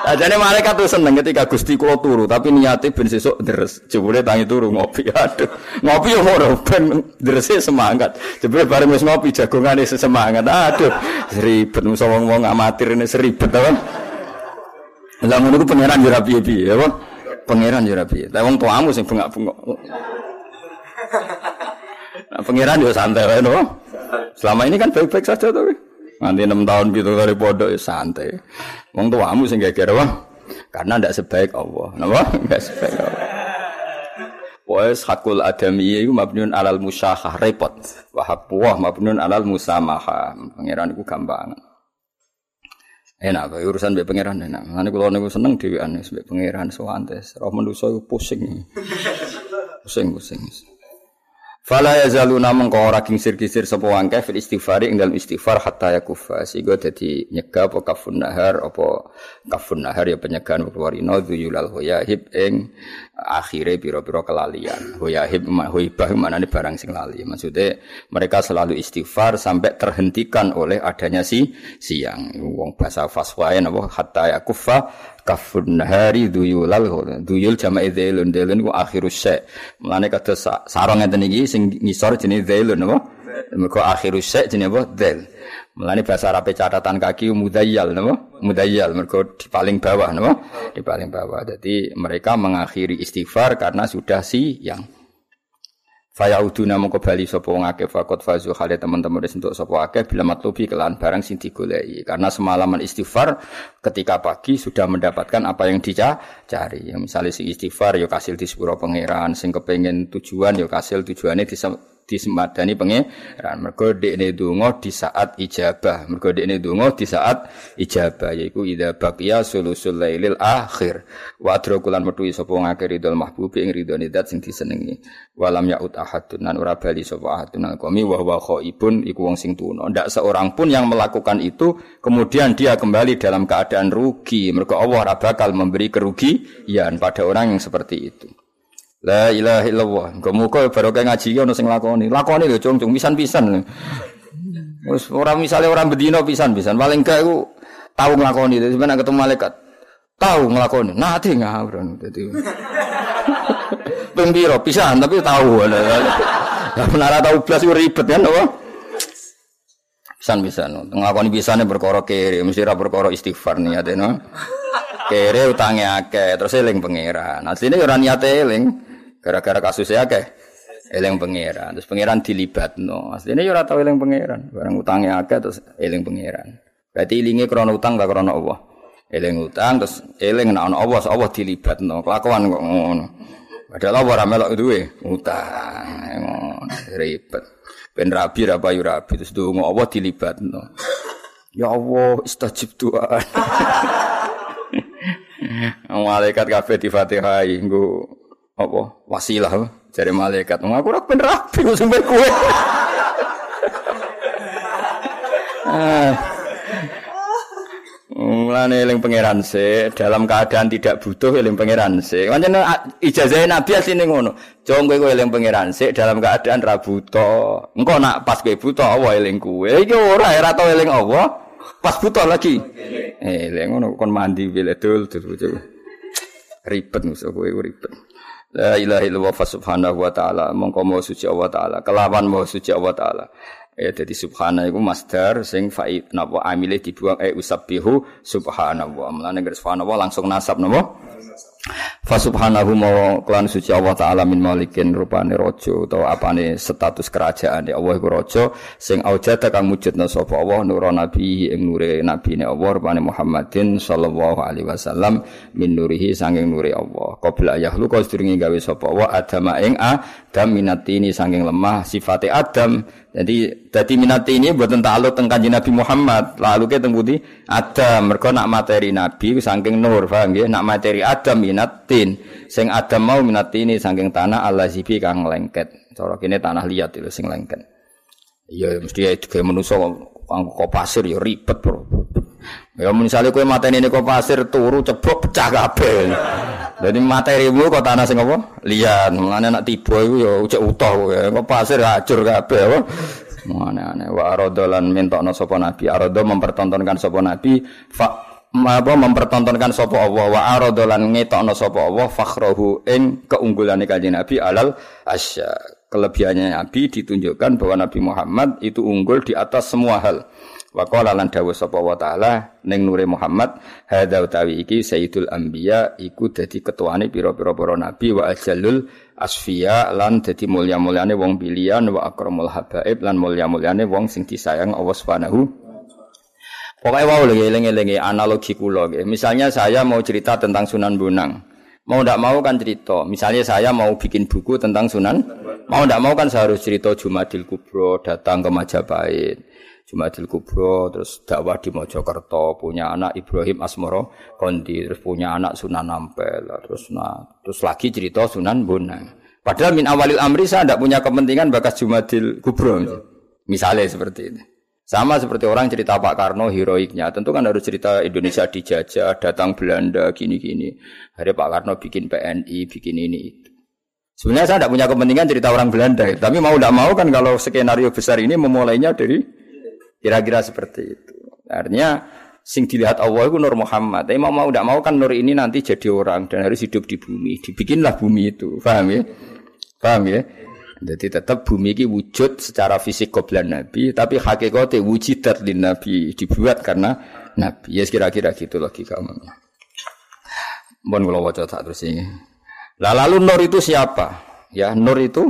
Ajane malaikat tuh seneng ketika Gusti kula turu, tapi niate ben sesuk deres. Jebule tangi turu ngopi. Aduh, ngopi yo ora ben derese semangat. Jebule bareng wis ngopi jagongane semangat. Aduh, ribet musa wong-wong amatir ini seribet apa? Lah ngono ku pangeran yo ra piye-piye, ya, Bang. Pangeran yo ra piye. Lah wong tuamu sing bengak-bengok. Nah, pangeran yo santai wae. Selama ini kan baik-baik saja tuh. Nanti enam tahun gitu dari pondok ya santai. Wong tuamu sing geger wong. Karena ndak sebaik Allah. Napa? Enggak sebaik Allah. Wes hakul adami iku mabniun alal musyahah repot. Wa haqqu mabniun alal musamaha. Pangeran iku gampang. Enak kok urusan mbek pangeran enak. Ngene kula niku seneng dhewean mbek pangeran sowantes. Roh manusa iku pusing. Pusing pusing. Fala yazaluna mengko ora kingsir-kisir sapa wangke fil istighfari ing dalam istighfar hatta yakufa sehingga dadi nyegah apa kafun nahar apa kafun nahar ya penyegahan warina dzuyulal hoyahib ing akhire pira-pira kelalian. Hoyahib hoibah manane barang sing lali. Maksudnya mereka selalu istighfar sampai terhentikan oleh adanya si siang. Wong bahasa faswae napa hatta yakufa kafun nahari duyulal duyul jama'i dzailun dzailun ku akhirus syai mulane kados sarong ngeten iki sing ngisor jenenge dzailun napa mergo akhirus syai jenenge apa? Dzail mulane bahasa Arab catatan kaki mudayyal napa? Mudayyal. Mergo di paling bawah napa? Di paling bawah. Jadi mereka mengakhiri istighfar karena sudah siang Fayauduna mongko bali sapa wong akeh fakot fazu khale teman-teman wis entuk sapa akeh bila matlubi kelan barang sing digoleki. Karena semalaman istighfar ketika pagi sudah mendapatkan apa yang dicari. Ya misalnya si istighfar ya kasil di sepuro pangeran sing kepengin tujuan ya kasil tujuannya di disemadani pangeran mergo dekne donga di saat ijabah. Mergo dekne donga di saat ijabah yaiku idza baqiya sulusul lailil akhir. Wa adrakulan metu sapa ngake ridul mahbubi ing ridone zat sing disenengi. Walam yaut ahadun nan ora bali sapa ahadun alqami wa huwa khaibun iku wong sing tuna. Ndak seorang pun yang melakukan itu kemudian dia kembali dalam keadaan rugi. Mergo Allah ora bakal memberi kerugian pada orang yang seperti itu La ilaha illallah. Muga-muga barokah ngaji ono sing lakoni. Lakoni lho cung cung pisan-pisan. Wis ora misale ora bedino pisan-pisan. Paling gak iku tau nglakoni. Dadi sampeyan ketemu malaikat tahu nglakoni. Nate ngawur dadi. Pembiro pisan tapi tahu. Ya menara tahu blas ribet kan apa? Pisan-pisan. Nglakoni pisane perkara kere, mesti ra perkara istighfar niate no. Kere utange akeh, terus eling pangeran. Asline ora niate eling. Gara-gara kasusnya akeh eling pangeran. Terus pangeran dilibatno. Asline yo ora tau eling pangeran. Barang utangnya akeh terus eling pangeran. Berarti ilinge krana utang gak krana Allah. Eling utang terus eling ana Allah, Allah dilibatno. Kelakuan kok ngono. Padahal Allah ora melok duwe utang. Ngono ribet. Ben rabi ra payu rabi terus donga Allah dilibatno. Ya Allah, istajib doa. malaikat kabeh di Fatihah nggo apa? Wasilah jare malaikat. Aku ora ben rabi sampe kowe. Ah. Mulane eling pangeran se dalam keadaan tidak butuh eling pangeran se. Pancen ijazah Nabi asline ngono. Jong kowe eling pangeran se dalam keadaan ra butuh. Engko nak pas kowe butuh Allah eling kowe. Iki ora ora tau eling Allah. Pas butuh lagi. Eling ngono kon mandi bile dul dul. Ribet musuh kowe ribet. La ilaha illallah subhanahu wa ta'ala. Mongko suci Allah taala. Kelawan mau suci Allah taala. Ya jadi subhana iku masdar sing faid. Napa? Amile dibuang eh usabbihu subhanallah. Mulane subhanallah langsung nasab napa? Fa subhanahu ma klan suci Allah taala min malikin rupane raja utawa apane status kerajaan Allah iku raja sing aujata kang mujudna sapa Allah nur nabi ing nure nabine Allah rupane Muhammadin sallallahu alaihi wasallam min nurihi sanging nure Allah. Qabla yahlu kau sedurunge gawe sapa Allah adam ing adam minatini sanging lemah sifate adam jadi dadi minat ini buat takluk teng Kanjeng Nabi Muhammad. Lalu ke teng putih Adam. Mergo nak materi Nabi saking nur, paham nggih? Nak materi Adam minatin. Sing Adam mau minat ini saking tanah Allah zibi kang lengket. Cara kene tanah liat itu sing lengket. Iya mesti itu kayak manusa kok pasir ya ribet, Bro. Ya misalnya kowe mateni ini kok pasir turu ceblok pecah kabeh. Jadi materimu kok tanah sing apa? Lian. Mulane nak tiba iku ya ucek utuh. Kok pasir hancur kabeh apa? Mulane wa aradolan mintokno sapa nabi. Arado mempertontonkan sapa nabi fa apa mempertontonkan sapa Allah wa aradolan ngetokno sapa Allah fakhrahu ing keunggulane kanjeng Nabi alal asya. Kelebihannya Nabi ditunjukkan bahwa Nabi Muhammad itu unggul di atas semua hal. Wa qala lan dawuh sapa wa taala ning nure Muhammad hadza utawi iki sayyidul anbiya iku dadi ketuane pira-pira para nabi wa ajallul asfiya lan dadi mulya-mulyane wong pilihan wa akramul habaib lan mulya-mulyane wong sing disayang Allah Subhanahu Pokoknya wow lagi eling-eling analogi kula Misalnya saya mau cerita tentang Sunan Bonang. Mau tidak mau kan cerita. Misalnya saya mau bikin buku tentang Sunan. Mau tidak mau kan saya harus cerita Jumadil Kubro datang ke Majapahit Jumadil Kubro, terus dakwah di Mojokerto, punya anak Ibrahim Asmoro Kondi, terus punya anak Sunan Ampel, terus nah, terus lagi cerita Sunan Bonang. Padahal min awalil amri saya tidak punya kepentingan bakas Jumadil Kubro. Misalnya seperti ini. Sama seperti orang cerita Pak Karno heroiknya, tentu kan harus cerita Indonesia dijajah, datang Belanda, gini-gini. Hari Pak Karno bikin PNI, bikin ini itu. Sebenarnya saya tidak punya kepentingan cerita orang Belanda, tapi mau tidak mau kan kalau skenario besar ini memulainya dari Kira-kira seperti itu. Artinya sing dilihat Allah itu Nur Muhammad. Tapi mau mau tidak mau kan Nur ini nanti jadi orang dan harus hidup di bumi. Dibikinlah bumi itu. Paham ya? Paham ya? Jadi tetap bumi ini wujud secara fisik koblan Nabi, tapi hakikatnya wujudat di Nabi dibuat karena Nabi. Ya kira-kira gitu logika umumnya. Mohon kalau wajah tak terus ini. Lah lalu Nur itu siapa? Ya Nur itu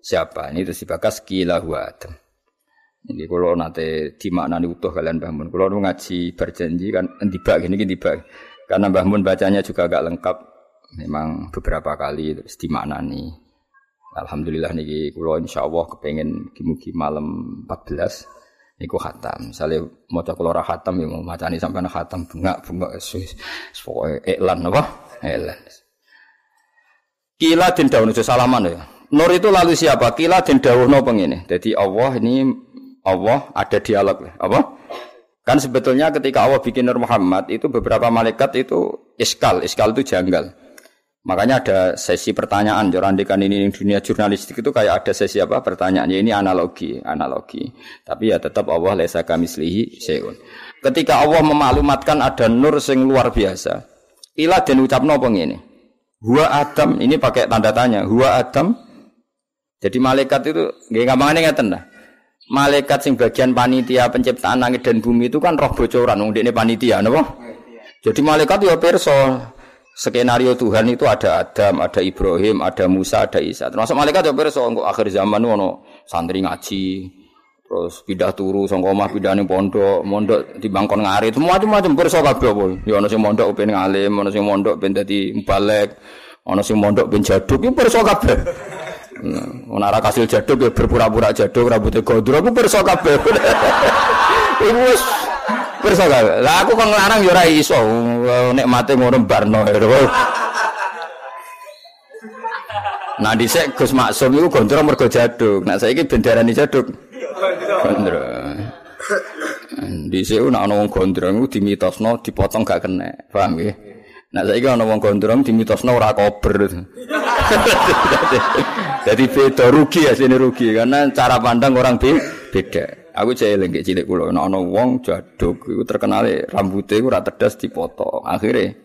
siapa? Ini itu si bakas kila Adam. Ini kalau nanti dimaknani utuh kalian bangun. Kalau ngaji berjanji kan tiba gini gini tiba. Karena bangun bacanya juga agak lengkap. Memang beberapa kali terus dimaknani. Alhamdulillah kalau insya Allah kepengen kimuki malam 14 Niku khatam. Misalnya mau cek lora khatam ya mau macani sampai nak khatam esus. Pokoknya iklan apa? Iklan. Kila den dawuh salaman ya. Nur itu lalu siapa? Kila den dawuhno pengene. Jadi Allah ini Allah ada dialog apa? Kan sebetulnya ketika Allah bikin Nur Muhammad itu beberapa malaikat itu iskal, iskal itu janggal. Makanya ada sesi pertanyaan, jorandikan ini dunia jurnalistik itu kayak ada sesi apa pertanyaannya ini analogi, analogi. Tapi ya tetap Allah lesa kami selihi seun. Ketika Allah memaklumatkan ada nur sing luar biasa, ilah dan ucap nopo ini. Hua Adam ini pakai tanda tanya. Hua Adam. Jadi malaikat itu nggak gampang ngeten dah malaikat sing bagian panitia penciptaan langit dan bumi itu kan roh bocoran wong ini panitia napa jadi malaikat ya perso skenario Tuhan itu ada Adam, ada Ibrahim, ada Musa, ada Isa. Termasuk malaikat ya perso engko akhir zaman ono santri ngaji, Terus pindah turu sangka omah pindah ning pondok, mondok di bangkon ngarit, macam-macam perso kabeh apa. Ya ana sing mondok ben ngalim, ana sing mondok ben dadi mubalek, ana sing mondok ben jaduk, ya perso kabeh. Ora kasil jaduk ya berpura-pura jaduk rambutnya gondrong, aku perso kabeh. Iku wis perso kabeh. Lah aku kok nglarang ya ora iso, nek mate ngono barno. Nah dhisik Gus Maksum iku gondrong mergo jaduk. Nah saiki bendarani jaduk. Gondrong. Dhisik nek ana wong gondrong iku dimitosno dipotong gak kena. Paham nggih? Nek saiki ana wong gondrong dimitosno ora kober. Jadi beda rugi ya sini rugi karena cara pandang orang beda. Aku cek eling cilik kula ana wong jaduk iku terkenal rambutnya iku ora tedas dipotong. Akhire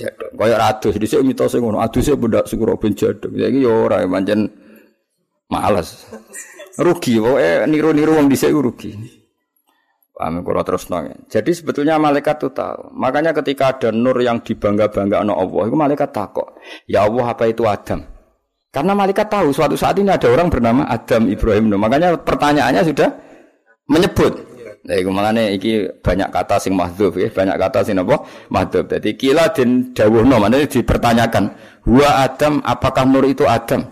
jaduk. Kaya adus dhisik mitose ngono. Aduse bendak syukur ben jaduk. Saiki ya ora pancen males. rugi pokoke niru-niru wong dhisik rugi. Paham kalau terus nong. Jadi sebetulnya malaikat itu tahu. Makanya ketika ada nur yang dibangga-bangga no Allah, itu malaikat takut. Ya Allah apa itu Adam? Karena malaikat tahu suatu saat ini ada orang bernama Adam Ibrahim. Makanya pertanyaannya sudah menyebut. Nah, itu makanya iki banyak kata sing mahdhuf ya, banyak kata sing apa? Mahdhuf. Jadi kila den dawuhno, maknanya dipertanyakan, "Huwa Adam, apakah nur itu Adam?"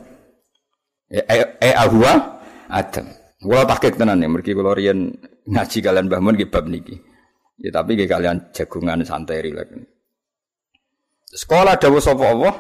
Ya, eh, eh ahwa Adam. Kula takik tenan ya, mergi riyen ngaji kalian Mbah Mun bab niki. Ya tapi nggih kalian jagungan santai rilek. Sekolah dawuh sapa Allah?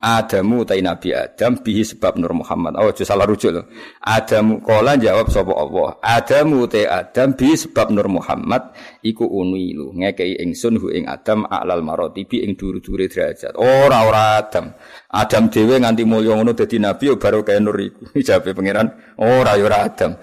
Adamu tai Nabi Adam bihi sebab Nur Muhammad. Oh, aja salah rujuk loh. Adamu kala jawab sapa Allah. Adamu te Adam bihi sebab Nur Muhammad iku unilu ngekei ingsun hu ing Adam alal marotibi ing duru-dure derajat. Ora ora Adam. Adam dhewe nganti mulya ngono dadi nabi yo baru kaya nur iku. Jawabe pangeran, ora yo ora Adam.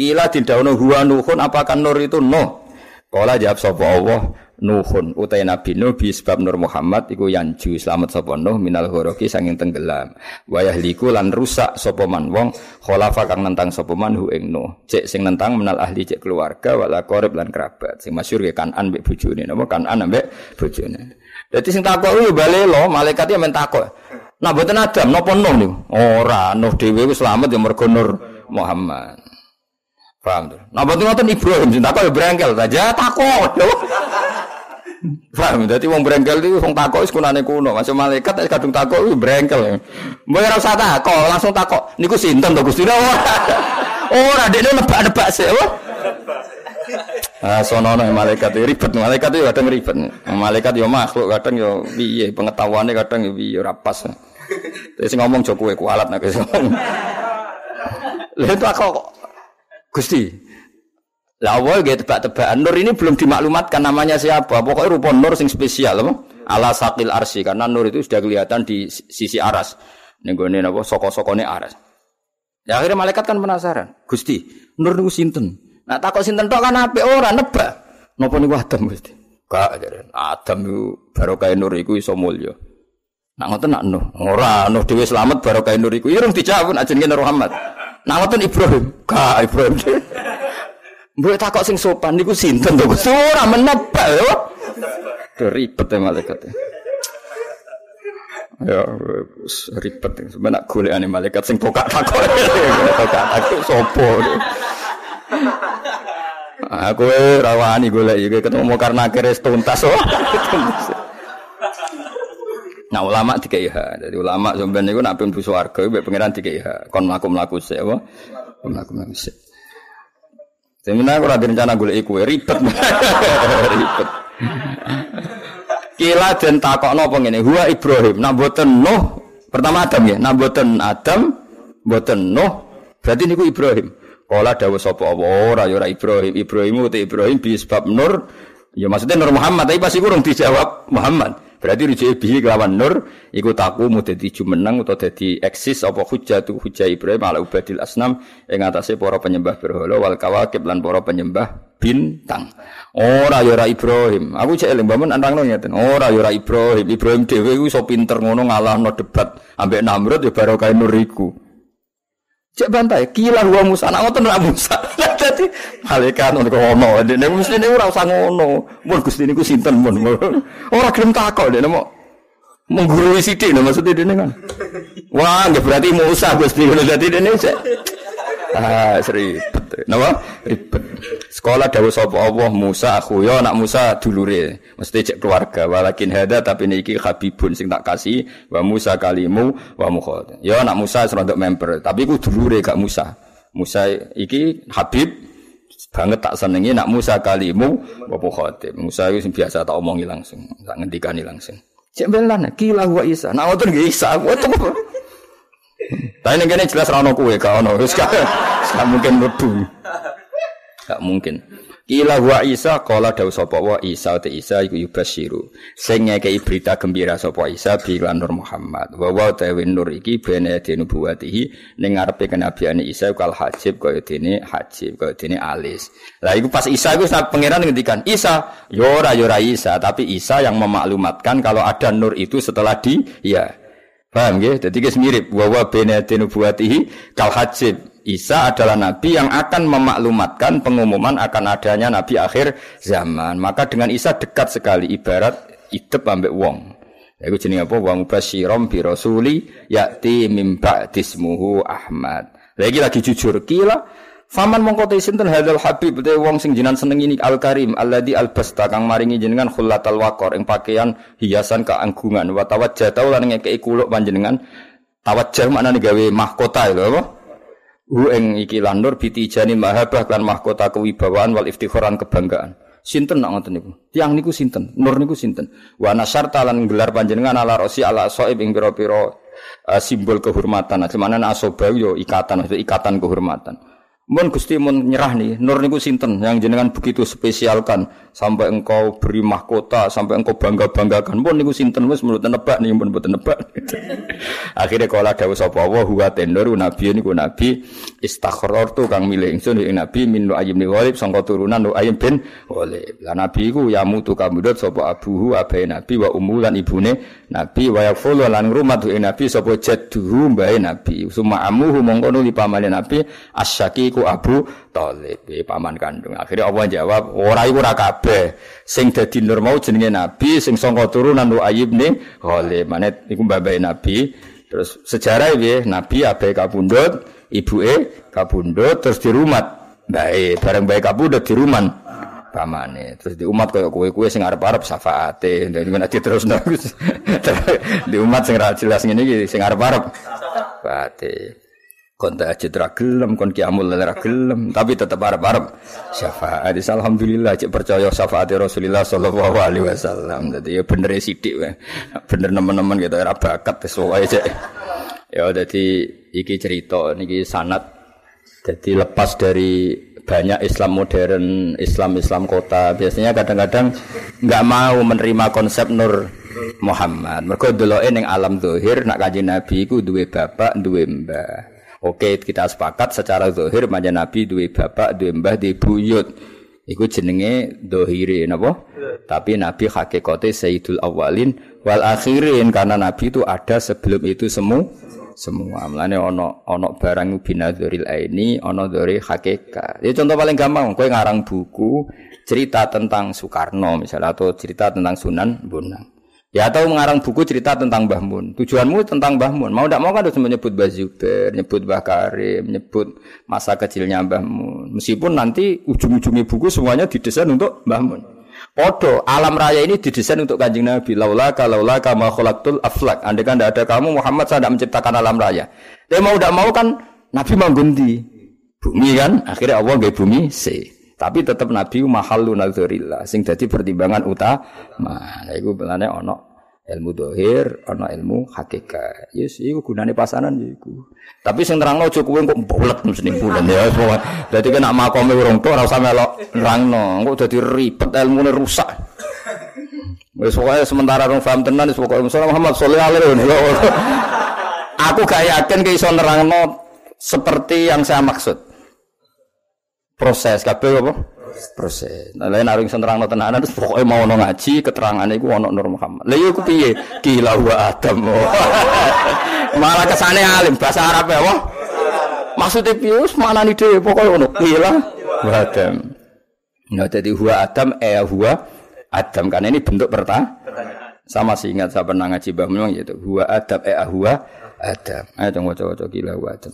Ila didhawuhna huwa nuhun apakah nur itu no? Kala jawab sapa Allah, Nuhun utai Nabi Nuh bi sebab Nur Muhammad iku yanju selamat sapa Nuh minal ghoroki sanging tenggelam. Wayah liku lan rusak sapa man wong kholafa kang nentang sapa man hu ing Nuh. Cek sing nentang menal ahli cek keluarga wala qarib lan kerabat. Sing masyhur ya Kanan mbek bojone napa Kanan mbek bojone. Dadi sing takok yo balelo malaikat ya men takok. Nah mboten Adam napa Nuh niku? Ora, Nuh dhewe wis selamat ya mergo Nur Muhammad. Paham tuh? Nah, betul ngoten Ibrahim sing takok ya brengkel saja takut. Paham? Dadi wong brengkel iki wong takok wis kunane kuno. Masuk malaikat wis kadung takok wis brengkel. Mbok ora usah takok, langsung takok. Niku sinten to Gusti? Ora. Ora dekne nebak-nebak sik. Ah, sonono malaikat ribet, malaikat itu kadang ribet. Malaikat yo makhluk kadang yo piye pengetahuannya kadang yo piye ora pas. Terus ngomong joko kowe kualat nek iso. Lha itu aku Gusti, lah awal gitu tebak-tebakan. Nur ini belum dimaklumatkan namanya siapa. Pokoknya rupa nur sing spesial apa? Ala sakil arsi karena nur itu sudah kelihatan di sisi aras. Ning gone napa soko-sokone aras. Ya akhirnya malaikat kan penasaran. Gusti, nur niku sinten? Nah takut sinten tok kan apik ora nebak. Napa niku Adam Gusti? Gak jare. Adam niku barokah nur iku iso mulya. Nak ngoten nak Nuh. Ora, Nuh dhewe slamet barokah nur iku. Irung dijawab Nur Muhammad. Nah ngoten Ibrahim, ka Ibrahim. Mbok takok sing sopan niku sinten to? Ora menebak yo. Ribet ya malaikat. Ya ribet sebenarnya golekane malaikat sing tokak takok. Tokak takok sopo. Aku rawani golek iki ketemu karena akhirnya tuntas oh. Nah ulama dikai hak. Jadi ulama sampean niku nak pun busu warga mbek pangeran dikai hak. Kon mlaku-mlaku sik apa? Mlaku-mlaku sik. Sebenarnya aku ada rencana golek iku ribet. ribet. Kila den takokno apa ngene? Huwa Ibrahim. Nak boten Nuh. Pertama Adam ya. Nak boten Adam, boten Nuh. Berarti niku Ibrahim. Kala dawuh sapa apa ora ya ora Ibrahim. Ibrahim uti Ibrahim bi sebab Nur. Ya maksudnya Nur Muhammad tapi pasti kurang dijawab Muhammad. Berarti rujuk bihi kelawan nur iku taku mu dadi jumeneng utawa dadi eksis apa hujjah tu hujjah Ibrahim ala ubadil asnam ing atase para penyembah berhala wal kawakib lan para penyembah bintang. Ora ya ora Ibrahim. Aku cek eling bangun antangno ngeten. Ora ya ora Ibrahim. Ibrahim dhewe iku iso pinter ngono ngalahno debat ambek Namrud ya barokah nur iku. Cek bantai, kila wa Musa, nak ngoten ra Musa. Dadi malaikat ngono ono, dene mesti niku ora usah ngono. Mun Gusti niku sinten mun. Ora gelem takok dene mau menggurui sithik lho maksudnya dene kan. Wah, nggih berarti Musa Gusti ngono dadi dene cek. Ah, ribet. Napa? Ribet. Sekolah dawuh sapa Allah Musa aku yo anak Musa dulure. Mesti cek keluarga walakin hada tapi niki habibun sing tak kasih wa Musa kalimu wa mukhad. Yo anak Musa serodok member, tapi ku dulure gak Musa. Musa iki Habib banget tak senengi nak Musa kalimu wa mukhad. Musa itu biasa tak omongi langsung, tak ngendikani langsung. Cek belan kila wa Isa. Nah ngoten nggih Isa. Tapi ini kene jelas rano kue, gak ono. Wis gak mungkin mlebu. Gak mungkin. Kila wa Isa kala dawu sapa wa Isa te Isa iku yubasyiru. Sing ngekeki berita gembira sapa Isa bi Nur Muhammad. Wa tawi nur iki bene dene buatihi ning ngarepe kenabiane Isa kal hajib kaya dene hajib kaya dene alis. Lah iku pas Isa iku pangeran ngendikan Isa, yo ora yo Isa, tapi Isa yang memaklumatkan kalau ada nur itu setelah di ya Paham ya? Jadi guys mirip bahwa benedenu buatihi kal hajib. Isa adalah nabi yang akan memaklumatkan pengumuman akan adanya nabi akhir zaman. Maka dengan Isa dekat sekali ibarat idep ambek wong. Iku jenenge apa? Wong basyirom bi rasuli yati mimba dismuhu Ahmad. Lagi lagi jujur kila Faman mongko te sinten? Hadzal habib te wong sing jinan seneng ini al karim alladzi al basta kang maringi jenengan khullatal waqor ing pakaian hiasan keanggungan wa tawajjah lan ngekeki kuluk panjenengan. Tawajjah maknane gawe mahkota lho apa? Hu ing iki lan bitijani mahabah lan mahkota kewibawaan wal iftikharan kebanggaan. Sinten nak ngoten niku? Tiang niku sinten? Nur niku sinten? Wa nasarta lan gelar panjenengan ala rosi ala soib ing pira-pira uh, simbol kehormatan. Nah, asoba yo ikatan ikatan kehormatan Mun Gusti mun nyerah nih, nur niku sinten yang jenengan begitu spesialkan sampai engkau beri mahkota, sampai engkau bangga-banggakan. Mun niku sinten wis menurut nebak nih, mun mboten nebak. Akhirnya kala dawuh sapa wa huwa tendur nabi niku nabi tu kang milih ingsun ing nabi min Nu'ayyim bin Ghalib sangka turunan Nu'ayyim bin Ghalib. Lah nabi iku ya mutu kamudut sapa abuhu abahe nabi wa ummu lan ibune nabi wa yaqulu lan ngrumat ing nabi sapa jadduhu mbahe nabi. Suma amuhu mongko nuli pamane nabi asyaki iku Abu Thalib, paman kandung. Akhirnya Allah jawab, ora iku ora kabeh. Sing dadi nur mau jenenge Nabi, sing sangka turunan Nu'ayyib ne Ghalib. Mane iku mbabae Nabi. Terus sejarah piye? Nabi abe kabundut, ibuke kabundut terus dirumat. Bae, bareng bae kabundut diruman pamane. Terus di umat koyo kowe-kowe sing arep-arep syafaate. Dadi nek terus di umat sing ra jelas ngene iki sing arep-arep syafaate kon aja ra gelem kon kiamul ra gelem tapi tetap arep-arep. Syafaat alhamdulillah cek percaya syafaat Rasulullah sallallahu alaihi wasallam. Dadi ya bener sithik wae. Bener nemen-nemen gitu ora bakat wis wae cek. Ya dadi iki cerita niki sanat jadi lepas dari banyak Islam modern, Islam-Islam kota biasanya kadang-kadang nggak mau menerima konsep Nur Muhammad. Mereka dulu ning alam zahir nak kaji Nabi ku duwe bapak, duwe mbah. Oke, kita sepakat secara zahir manja Nabi duwe bapak, duwe mbah, duwe buyut. Iku jenenge dohire napa? Tapi Nabi hakikate Sayyidul Awalin wal Akhirin karena Nabi itu ada sebelum itu semua semua. Mulane ono ono barang binadzuril aini, ono dari hakikat. Ya contoh paling gampang, kowe ngarang buku cerita tentang Soekarno misalnya atau cerita tentang Sunan Bonang. Ya atau mengarang buku cerita tentang Mbah Mun. Tujuanmu tentang Mbah Mun. Mau tidak mau kan harus menyebut Mbah Zubair, menyebut Mbah Karim, menyebut masa kecilnya Mbah Mun. Meskipun nanti ujung-ujungnya buku semuanya didesain untuk Mbah Mun. Podo, alam raya ini didesain untuk kanjeng Nabi. Laula laula kama khalaqtul aflak. Andai kan tidak ada kamu, Muhammad saya tidak menciptakan alam raya. Tapi mau tidak mau kan Nabi mau ganti bumi kan. Akhirnya Allah gak bumi C. Tapi tetap Nabi mahalu nazarillah sing dadi pertimbangan utama. Nah iku belane ana ilmu dohir, ana ilmu hakikat. Yes, iku gunane pasanan ya iku. Tapi sing terangno aja kowe kok bulet mesti bulan ya. Dadi kena makome urung tok ora usah melok nerangno. Engko dadi ribet ilmune rusak. Wis pokoke sementara rong paham tenan wis pokoke Muhammad sallallahu alaihi wasallam. Aku gak yakin ke iso nerangno seperti yang saya maksud proses kabeh apa? Proses. Nah, lain arung senterangno tenanan terus pokoke mau ono ngaji keterangane iku ono Nur Muhammad. Lah iku piye? Gila wa Adam. Malah kesane alim bahasa Arab ya, wah. Maksudnya piye wis manani dhewe pokoke ono gila wa Adam. Nah, jadi huwa Adam eh huwa Adam karena ini bentuk pertanyaan. Sama sih ingat saya pernah ngaji bah memang gitu. Huwa Adam eh huwa Adam. Ayo coba coba gila wa Adam.